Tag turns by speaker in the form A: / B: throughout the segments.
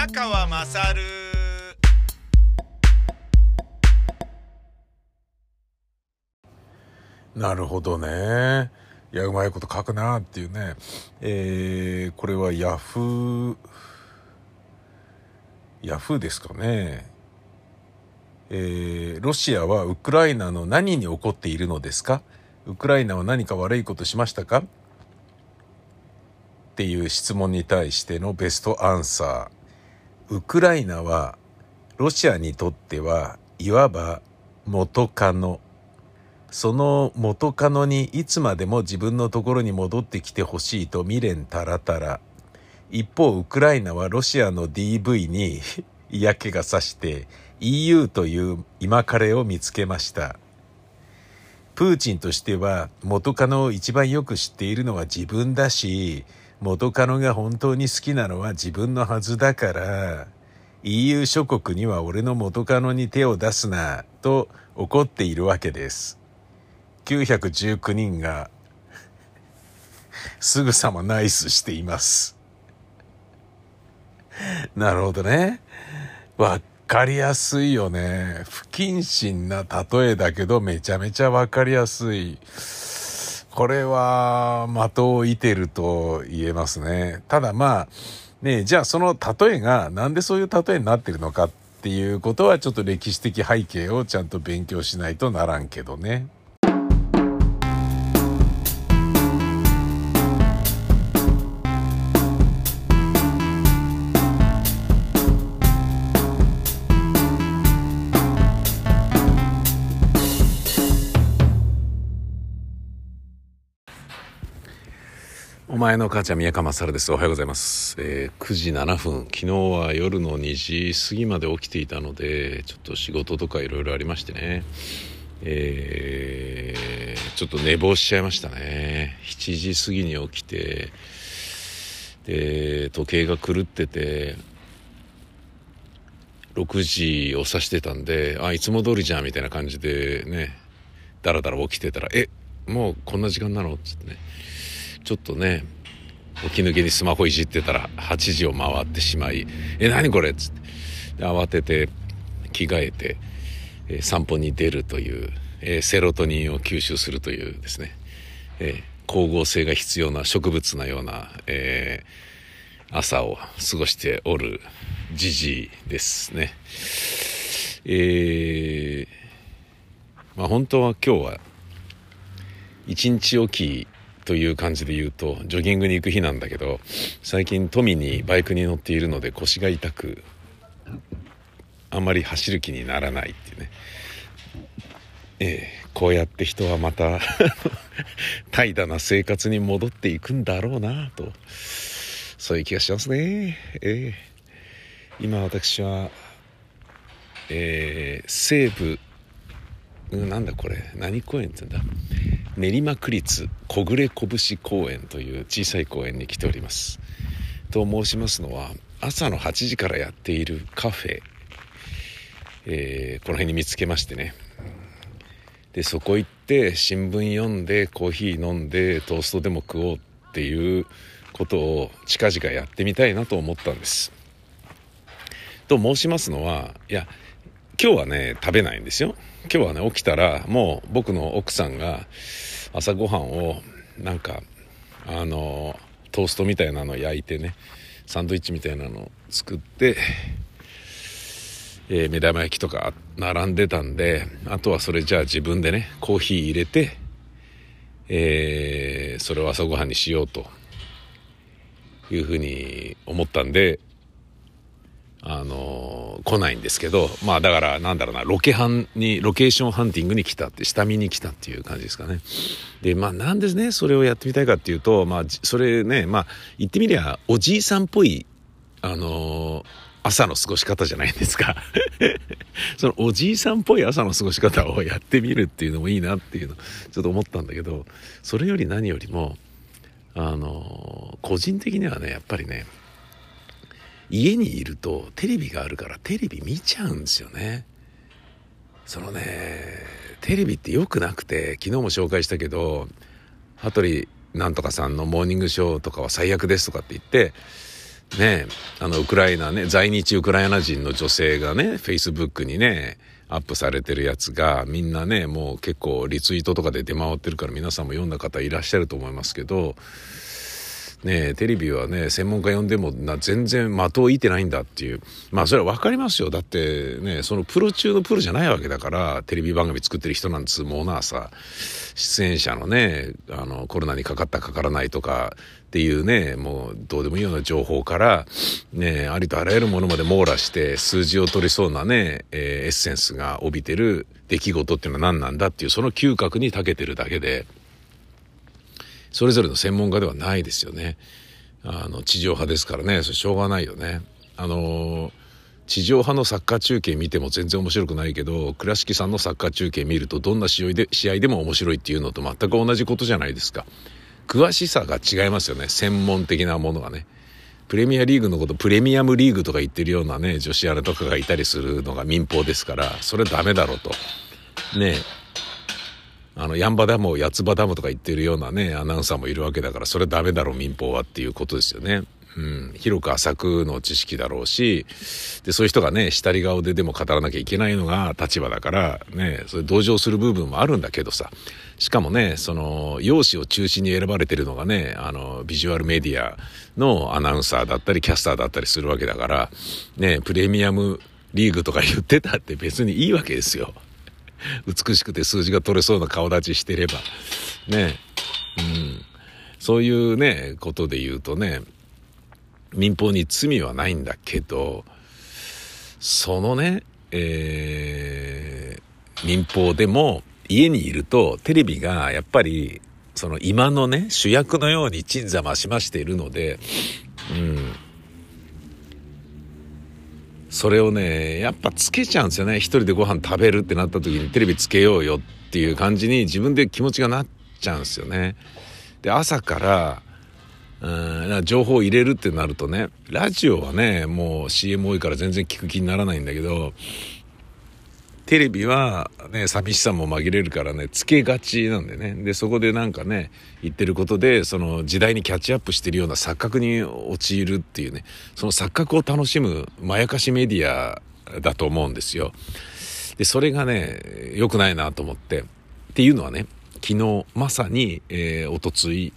A: 宮川まさる
B: なるほどね。いや、うまいこと書くなっていうね。えー、これはヤフー、ヤフーですかね。えー、ロシアはウクライナの何に怒っているのですか？ウクライナは何か悪いことしましたか？っていう質問に対してのベストアンサー。ウクライナはロシアにとってはいわば元カノ。その元カノにいつまでも自分のところに戻ってきてほしいと未練たらたら。一方、ウクライナはロシアの DV に 嫌気がさして EU という今彼を見つけました。プーチンとしては元カノを一番よく知っているのは自分だし、元カノが本当に好きなのは自分のはずだから、EU 諸国には俺の元カノに手を出すな、と怒っているわけです。919人がすぐさまナイスしています。なるほどね。わかりやすいよね。不謹慎な例えだけどめちゃめちゃわかりやすい。これは的を射てると言えますね。ただまあ、ねじゃあその例えがなんでそういう例えになってるのかっていうことはちょっと歴史的背景をちゃんと勉強しないとならんけどね。お前の母ちゃん宮川勝です。おはようございます。えー、9時7分。昨日は夜の2時過ぎまで起きていたので、ちょっと仕事とかいろいろありましてね。えー、ちょっと寝坊しちゃいましたね。7時過ぎに起きて、で、時計が狂ってて、6時を指してたんで、あ、いつも通りじゃんみたいな感じでね、だらだら起きてたら、え、もうこんな時間なの？っつってね。ちょっとね、起き抜けにスマホいじってたら8時を回ってしまい、え、何これ？っつって。慌てて着替えて、え、散歩に出るという、え、セロトニンを吸収するというですね、え、光合成が必要な植物のような、え朝を過ごしておるじじいですね。えまあ本当は今日は一日おきという感じで言うとジョギングに行く日なんだけど最近富にバイクに乗っているので腰が痛くあんまり走る気にならないっていうね、えー、こうやって人はまた 怠惰な生活に戻っていくんだろうなと。そういう気がしますね、えー、今私は、えー、西部なんだこれ。何公園って言うんだ。練馬区立小暮拳公園という小さい公園に来ております。と申しますのは朝の8時からやっているカフェ、えー、この辺に見つけましてね。でそこ行って新聞読んでコーヒー飲んでトーストでも食おうっていうことを近々やってみたいなと思ったんです。と申しますのはいや今日はね、食べないんですよ。今日はね、起きたら、もう僕の奥さんが朝ごはんを、なんか、あの、トーストみたいなの焼いてね、サンドイッチみたいなの作って、えー、目玉焼きとか並んでたんで、あとはそれじゃあ自分でね、コーヒー入れて、えー、それを朝ごはんにしようというふうに思ったんで、あの、来ないんですけど、まあだからなんだろうな、ロケハンに、ロケーションハンティングに来たって、下見に来たっていう感じですかね。で、まあなんですね、それをやってみたいかっていうと、まあそれね、まあ言ってみりゃ、おじいさんっぽい、あの、朝の過ごし方じゃないですか。そのおじいさんっぽい朝の過ごし方をやってみるっていうのもいいなっていうの、ちょっと思ったんだけど、それより何よりも、あの、個人的にはね、やっぱりね、家にいるとテレビがあるからテレビ見ちゃうんですよね。そのね、テレビって良くなくて、昨日も紹介したけど、羽鳥なんとかさんのモーニングショーとかは最悪ですとかって言って、ねあのウクライナね在日ウクライナ人の女性がねフェイスブックにねアップされてるやつがみんなねもう結構リツイートとかで出回ってるから皆さんも読んだ方いらっしゃると思いますけどねテレビはね専門家呼んでもな全然的を射てないんだっていうまあそれは分かりますよだってねそのプロ中のプロじゃないわけだからテレビ番組作ってる人なんつうものはさ出演者のねあのコロナにかかったかからないとかっていうねもうどうでもいいような情報からねありとあらゆるものまで網羅して数字を取りそうなね、えー、エッセンスが帯びてる出来事っていうのは何なんだっていうその嗅覚に長けてるだけで。それぞれの専門家ではないですよね。あの地上波ですからねそれしょうがないよね。あの地上波のサッカー中継見ても全然面白くないけど倉敷さんのサッカー中継見るとどんな試合で試合でも面白いっていうのと全く同じことじゃないですか。詳しさが違いますよね専門的なものがね。プレミアリーグのことプレミアムリーグとか言ってるようなね女子アナとかがいたりするのが民放ですからそれダメだろうと。ねあの、ヤンバダムを八つ葉ダムとか言ってるようなね、アナウンサーもいるわけだから、それダメだろ、民放はっていうことですよね。うん、広く浅くの知識だろうし、で、そういう人がね、下り顔ででも語らなきゃいけないのが立場だから、ね、それ同情する部分もあるんだけどさ、しかもね、その、容姿を中心に選ばれてるのがね、あの、ビジュアルメディアのアナウンサーだったり、キャスターだったりするわけだから、ね、プレミアムリーグとか言ってたって別にいいわけですよ。美しくて数字が取れそうな顔立ちしてれば。ね。うん。そういうね、ことで言うとね、民放に罪はないんだけど、そのね、えー、民放でも家にいるとテレビがやっぱりその今のね主役のように鎮座増しましているので、うん、それをねやっぱつけちゃうんですよね一人でご飯食べるってなった時にテレビつけようよっていう感じに自分で気持ちがなっちゃうんですよね。で朝からうん情報を入れるってなるとねラジオはねもう CM 多いから全然聞く気にならないんだけどテレビはね、寂しさも紛れるからね、つけがちなんでね。で、そこでなんかね、言ってることで、その時代にキャッチアップしてるような錯覚に陥るっていうね、その錯覚を楽しむまやかしメディアだと思うんですよ。で、それがね、良くないなと思って。っていうのはね、昨日まさに、えー、おとつい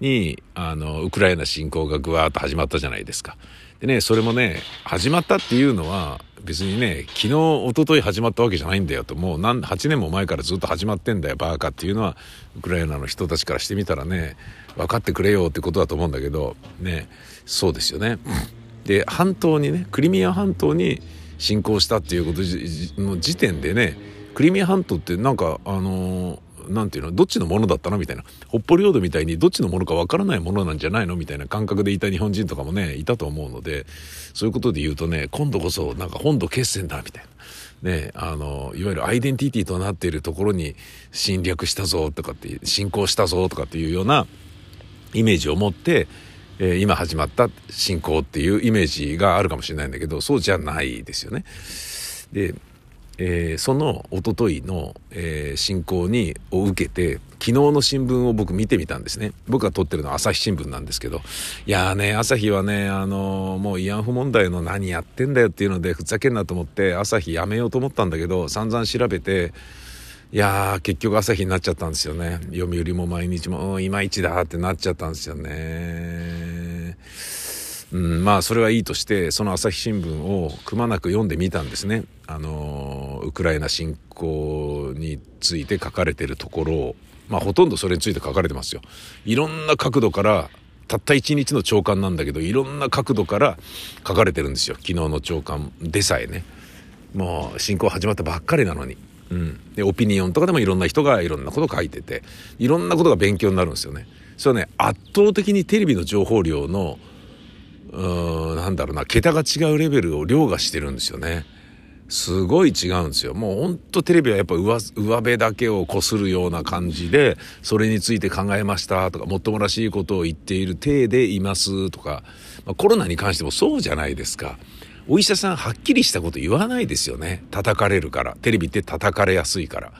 B: に、あの、ウクライナ侵攻がぐわーっと始まったじゃないですか。でね、それもね、始まったっていうのは、別にね、昨日、一昨日始まったわけじゃないんだよと、もう何、8年も前からずっと始まってんだよ、バーカっていうのは、ウクライナの人たちからしてみたらね、分かってくれよってことだと思うんだけど、ね、そうですよね。で、半島にね、クリミア半島に侵攻したっていうことの時点でね、クリミア半島ってなんか、あのー何ていうのどっちのものだったの？みたいな北方領土みたいにどっちのものかわからないものなんじゃないの？みたいな感覚でいた日本人とかもねいたと思うのでそういうことで言うとね今度こそなんか本土決戦だみたいな。ね、あのいわゆるアイデンティティとなっているところに侵略したぞとかって侵攻したぞとかっていうようなイメージを持って、え、今始まった侵攻っていうイメージがあるかもしれないんだけどそうじゃないですよね。でえー、そのおとといの、えー、進行にを受けて昨日の新聞を僕見てみたんですね。僕が撮ってるのは朝日新聞なんですけど。いやーね朝日はねあのー、もう慰安婦問題の何やってんだよっていうのでふざけんなと思って朝日やめようと思ったんだけど散々調べていやー結局朝日になっちゃったんですよね。読売も毎日も、うん、いまいちだってなっちゃったんですよね。うん、まあそれはいいとしてその朝日新聞をくまなく読んでみたんですね。あのウクライナ侵攻について書かれてるところをまあほとんどそれについて書かれてますよ。いろんな角度からたった一日の朝刊なんだけどいろんな角度から書かれてるんですよ昨日の朝刊でさえね。もう侵攻始まったばっかりなのに。うん、でオピニオンとかでもいろんな人がいろんなこと書いてていろんなことが勉強になるんですよね。それはね圧倒的にテレビの情報量のうんなんだろうな桁が違うレベルを凌駕してるんですよね。すごい違うんですよ。もうほんとテレビはやっぱ上上辺だけをこするような感じで、それについて考えましたとか、もっともらしいことを言っている体でいますとか、まあ、コロナに関してもそうじゃないですか。お医者さんはっきりしたこと言わないですよね。叩かれるから。テレビって叩かれやすいから。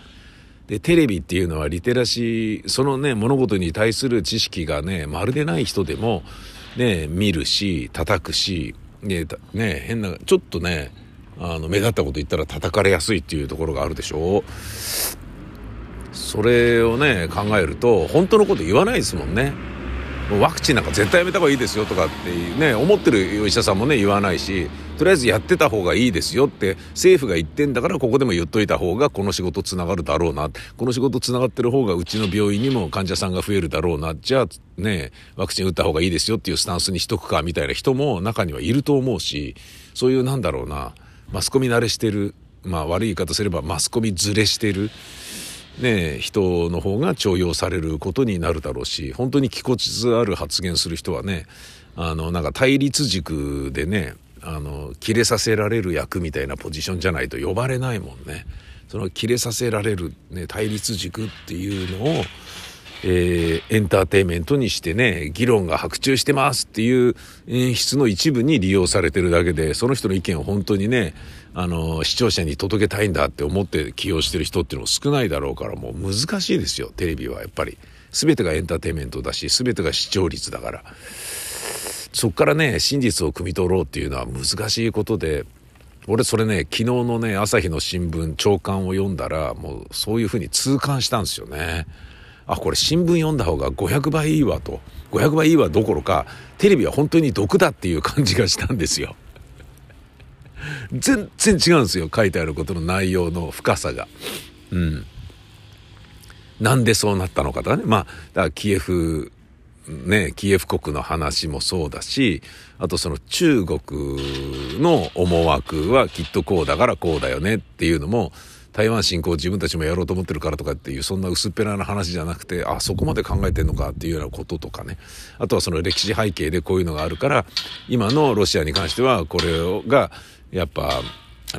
B: で、テレビっていうのはリテラシー、そのね、物事に対する知識がね、まるでない人でも、ね、見るし、叩くし、ね、ね、変な、ちょっとね、あの、目立ったこと言ったら叩かれやすいっていうところがあるでしょそれをね、考えると、本当のこと言わないですもんね。もうワクチンなんか絶対やめた方がいいですよとかってね、思ってるお医者さんもね、言わないし、とりあえずやってた方がいいですよって政府が言ってんだからここでも言っといた方がこの仕事つながるだろうな。この仕事つながってる方がうちの病院にも患者さんが増えるだろうな。じゃあねワクチン打った方がいいですよっていうスタンスにしとくかみたいな人も中にはいると思うしそういうなんだろうなマスコミ慣れしてるまあ悪い言い方すればマスコミずれしてる。ね、人の方が重用されることになるだろうし本当に気骨ある発言する人はねあのなんか対立軸でねあの切れさせられる役みたいなポジションじゃないと呼ばれないもんね。その切れさせられる、ね、対立軸っていうのを、えー、エンターテインメントにしてね議論が白昼してますっていう演出の一部に利用されてるだけでその人の意見を本当にねあの視聴者に届けたいんだって思って起用してる人っていうのも少ないだろうからもう難しいですよテレビはやっぱり全てがエンターテインメントだし全てが視聴率だから。そこからね真実を汲み取ろうっていうのは難しいことで俺それね昨日のね朝日の新聞朝刊を読んだらもうそういうふうに痛感したんですよね。あこれ新聞読んだ方が500倍いいわと500倍いいわどころかテレビは本当に毒だっていう感じがしたんですよ。全然違うんですよ書いてあることの内容の深さが。うん。なんでそうなったのかとかねまあだからキエフね、キエフ国の話もそうだし、あとその中国の思惑はきっとこうだからこうだよねっていうのも、台湾侵攻自分たちもやろうと思ってるからとかっていうそんな薄っぺらな話じゃなくてあそこまで考えてんのかっていうようなこととかねあとはその歴史背景でこういうのがあるから今のロシアに関してはこれがやっぱ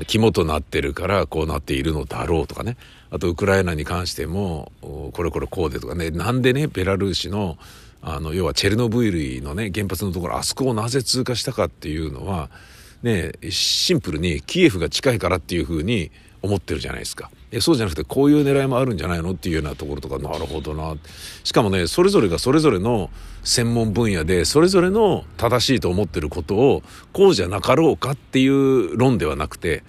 B: 肝となってるからこうなっているのだろうとかね。あとウクライナに関してもこれこれこうでとかね。なんでねベラルーシのあの要はチェルノブイリのね原発のところあそこをなぜ通過したかっていうのはねシンプルにキエフが近いからっていうふうに思ってるじゃないですか。そうじゃなくてこういう狙いもあるんじゃないのっていうようなところとかなるほどなしかもねそれぞれがそれぞれの専門分野でそれぞれの正しいと思ってることをこうじゃなかろうかっていう論ではなくて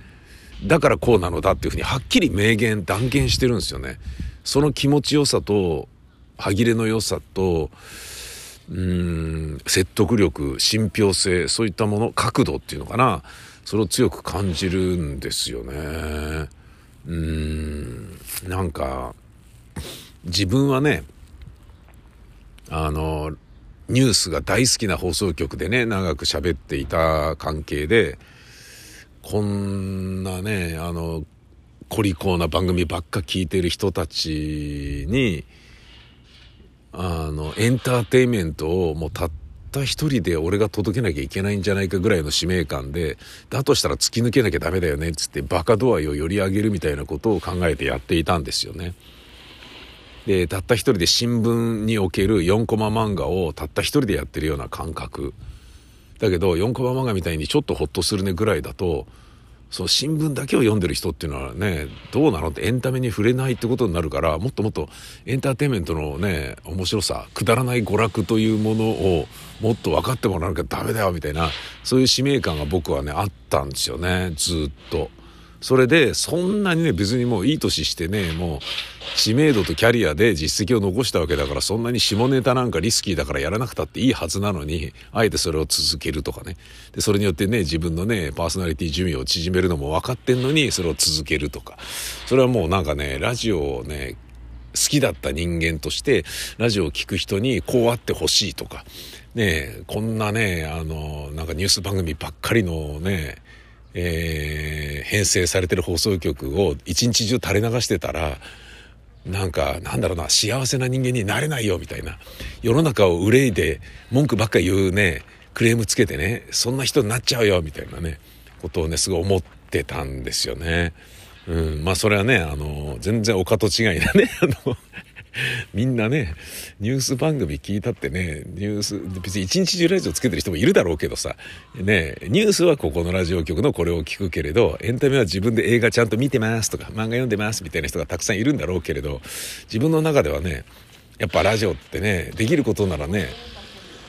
B: だからこうなのだっていうふうにはっきり明言断言してるんですよね。その気持ちよさと歯切れの良さとうん説得力信憑性そういったもの角度っていうのかなそれを強く感じるんですよね。うん。なんか自分はねあのニュースが大好きな放送局でね長く喋っていた関係でこんなねあのコリコーな番組ばっか聞いてる人たちにあの、エンターテインメントをもうたったた一人で俺が届けなきゃいけないんじゃないかぐらいの使命感で、だとしたら突き抜けなきゃダメだよねっつってバカ度合いをより上げるみたいなことを考えてやっていたんですよね。で、たった一人で新聞における4コマ漫画をたった一人でやってるような感覚。だけど4コマ漫画みたいにちょっとホッとするねぐらいだと、その新聞だけを読んでる人っていうのはねどうなのってエンタメに触れないってことになるからもっともっとエンターテインメントのね面白さくだらない娯楽というものをもっと分かってもらわなきゃダメだよみたいなそういう使命感が僕はねあったんですよねずっと。それでそんなにね別にもういい年してねもう知名度とキャリアで実績を残したわけだからそんなに下ネタなんかリスキーだからやらなくたっていいはずなのにあえてそれを続けるとかね。でそれによってね自分のねパーソナリティ寿命を縮めるのも分かってんのにそれを続けるとか。それはもうなんかねラジオをね好きだった人間としてラジオを聴く人にこうあってほしいとか。ねこんなねあのなんかニュース番組ばっかりのねえー、編成されてる放送局を一日中垂れ流してたらなんかなんだろうな幸せな人間になれないよみたいな世の中を憂いで文句ばっか言うねクレームつけてねそんな人になっちゃうよみたいなねことをねすごい思ってたんですよね。うん、まあそれはねあの全然お門違いなね あのみんなね、ニュース番組聞いたってね、ニュース、別に一日中ラジオつけてる人もいるだろうけどさ、ね、ニュースはここのラジオ局のこれを聞くけれど、エンタメは自分で映画ちゃんと見てますとか、漫画読んでますみたいな人がたくさんいるんだろうけれど、自分の中ではね、やっぱラジオってね、できることならね、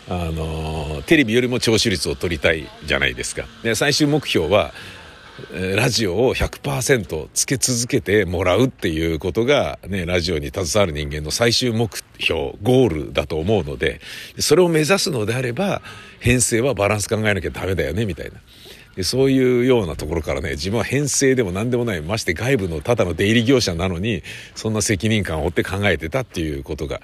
B: あのテレビよりも聴取率を取りたいじゃないですか。で最終目標はラジオを100%つけ続けてもらうっていうことが、ね、ラジオに携わる人間の最終目標、ゴールだと思うので、それを目指すのであれば、編成はバランス考えなきゃダメだよね、みたいな。でそういうようなところからね自分は編成でも何でもないまして外部のただの出入り業者なのにそんな責任感を負って考えてたっていうことが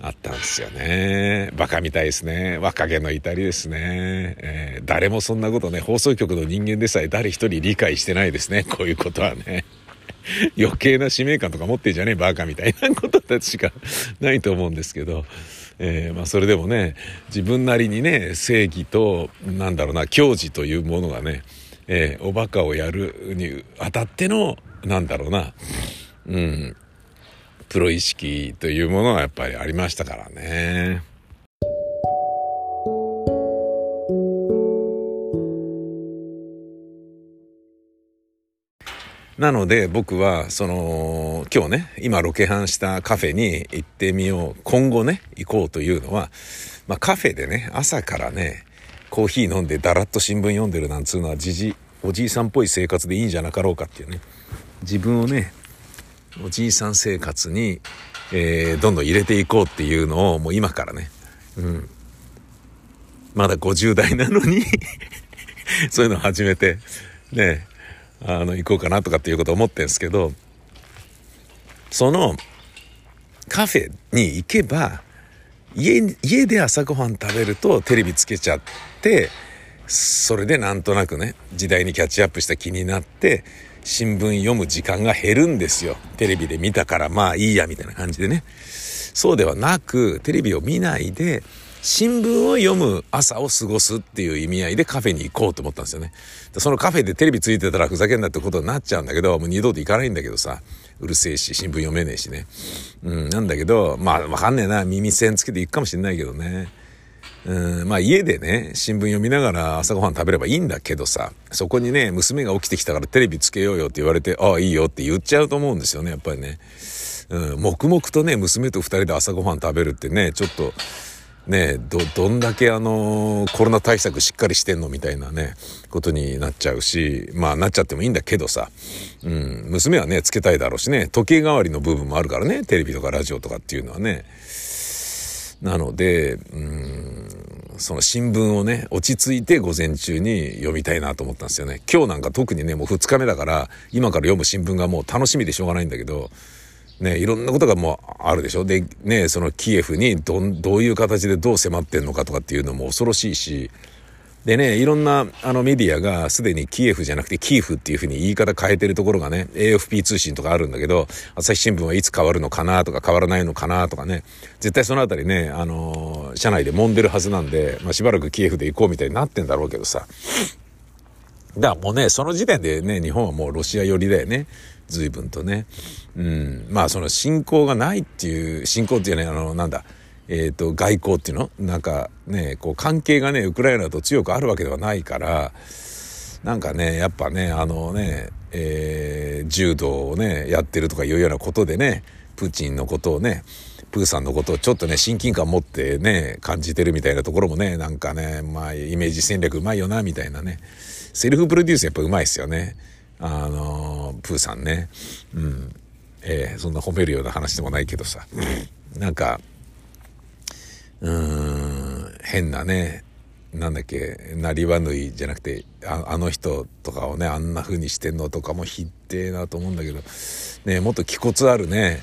B: あったんですよね。バカみたいですね。若気の至りですね、えー、誰もそんなことね放送局の人間でさえ誰一人理解してないですね。こういうことはね。余計な使命感とか持ってんじゃねえバカみたいなことたちしかないと思うんですけど。えー、まあ、それでもね自分なりにね正義となんだろうな矜持というものがね、えー、おバカをやるにあたってのなんだろうなうんプロ意識というものはやっぱりありましたからね。なので僕はその今日ね今ロケハンしたカフェに行ってみよう。今後ね行こうというのは、まあ、カフェでね朝からねコーヒー飲んでだらっと新聞読んでるなんつうのはじじおじいさんっぽい生活でいいんじゃなかろうかっていうね。自分をねおじいさん生活に、えー、どんどん入れていこうっていうのをもう今からね、うん、まだ50代なのに そういうのを始めてね。あの行こうかなとかっていうこと思ってるんですけどそのカフェに行けば家家で朝ごはん食べるとテレビつけちゃってそれでなんとなくね時代にキャッチアップした気になって新聞読む時間が減るんですよ。テレビで見たからまあいいやみたいな感じでね。そうではなくテレビを見ないで新聞を読む朝を過ごすっていう意味合いでカフェに行こうと思ったんですよね。そのカフェでテレビついてたらふざけんなってことになっちゃうんだけど、もう二度と行かないんだけどさ、うるせえし、新聞読めねえしね。うん、なんだけど、まあわかんねえな、耳栓つけて行くかもしんないけどね。うん、まあ家でね、新聞読みながら朝ごはん食べればいいんだけどさ、そこにね、娘が起きてきたからテレビつけようよって言われて、ああ、いいよって言っちゃうと思うんですよね、やっぱりね。うん、黙々とね、娘と二人で朝ごはん食べるってね、ちょっと、ねど、どんだけあの、コロナ対策しっかりしてんのみたいなね、ことになっちゃうし、まあなっちゃってもいいんだけどさ、うん、娘はね、つけたいだろうしね、時計代わりの部分もあるからね、テレビとかラジオとかっていうのはね。なので、うん、その新聞をね、落ち着いて午前中に読みたいなと思ったんですよね。今日なんか特にね、もう2日目だから、今から読む新聞がもう楽しみでしょうがないんだけど、ね、いろんなことがもうあるでしょ？で、ね、そのキエフにどどういう形でどう迫ってんのかとかっていうのも恐ろしいし、でね、いろんなあのメディアがすでにキエフじゃなくてキーフっていうふうに言い方変えてるところがね、AFP 通信とかあるんだけど、朝日新聞はいつ変わるのかなとか変わらないのかなとかね、絶対そのあたりね、あのー、社内で揉んでるはずなんで、まあ、しばらくキエフで行こうみたいになってんだろうけどさ。だからもうね、その時点でね、日本はもうロシア寄りだよね。随分とね。うん。まあその信仰がないっていう、信仰っていうね、あの、なんだ、えっ、ー、と、外交っていうの？なんかね、こう関係がね、ウクライナと強くあるわけではないから、なんかね、やっぱね、あのね、えー、柔道をね、やってるとかいうようなことでね、プーチンのことをね、プーさんのことをちょっとね、親近感持ってね、感じてるみたいなところもね、なんかね、まあ、イメージ戦略うまいよな、みたいなね。セルフプロデュースやっぱうまいっすよね。あの、プーさんね。うん。えー、そんな褒めるような話でもないけどさ。なんか、うーん、変なね、なんだっけ、なりわぬいじゃなくて、ああの人とかをね、あんな風にしてんのとかもひってえなと思うんだけど、ね、もっと気骨あるね、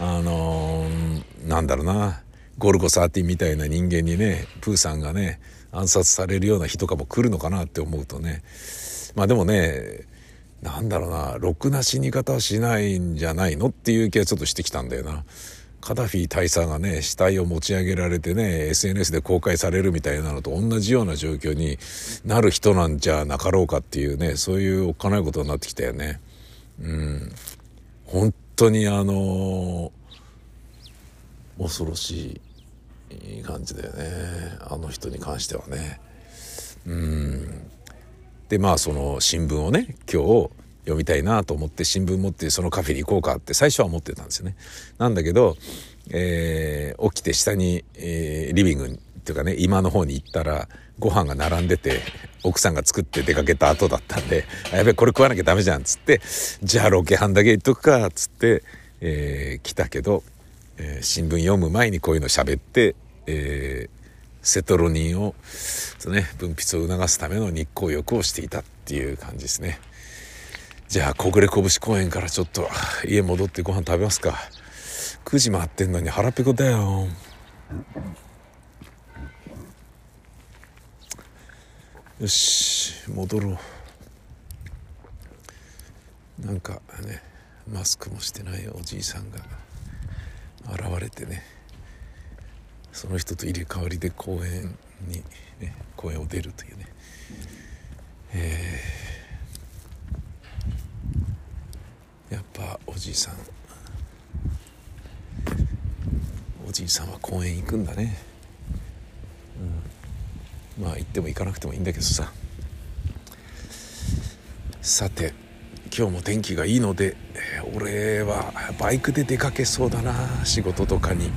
B: あのー、なんだろうな、ゴルゴ13みたいな人間にね、プーさんがね、暗殺されるような日とかも来るのかなって思うとね、まあでもね、なんだろうな、ろくな死に方はしないんじゃないのっていう気がちょっとしてきたんだよな。カダフィ大佐がね、死体を持ち上げられてね、SNS で公開されるみたいなのと同じような状況になる人なんじゃなかろうかっていうね、そういうおっかないことになってきたよね。うん。本当にあのー、恐ろしい感じだよね。あの人に関してはね。うん。でまあその新聞をね今日読みたいなと思って新聞持ってそのカフェに行こうかって最初は思ってたんですよね。なんだけど、えー、起きて下に、えー、リビングっていうかね今の方に行ったらご飯が並んでて奥さんが作って出かけた後だったんで「やべえこれ食わなきゃダメじゃん」っつって「じゃあロケハンだけ行っとくか」っつって、えー、来たけど、えー、新聞読む前にこういうの喋って、えー、セトロニンを、ね、分泌を促すための日光浴をしていたっていう感じですね。じゃあ小暮拳公園からちょっと家戻ってご飯食べますか。9時回ってんのに腹ペコだよ。よし戻ろう。なんかねマスクもしてないおじいさんが現れてね。その人と入れ替わりで公園に、ね、公園を出るというね。えー。やっぱおじいさん。おじいさんは公園行くんだね、うん、まあ行っても行かなくてもいいんだけどさ。さて今日も天気がいいので俺はバイクで出かけそうだな仕事とかに。